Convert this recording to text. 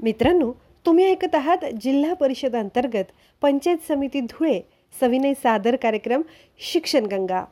मित्रांनो तुम्ही ऐकत आहात जिल्हा परिषद अंतर्गत पंचायत समिती धुळे सविनय सादर कार्यक्रम शिक्षण गंगा.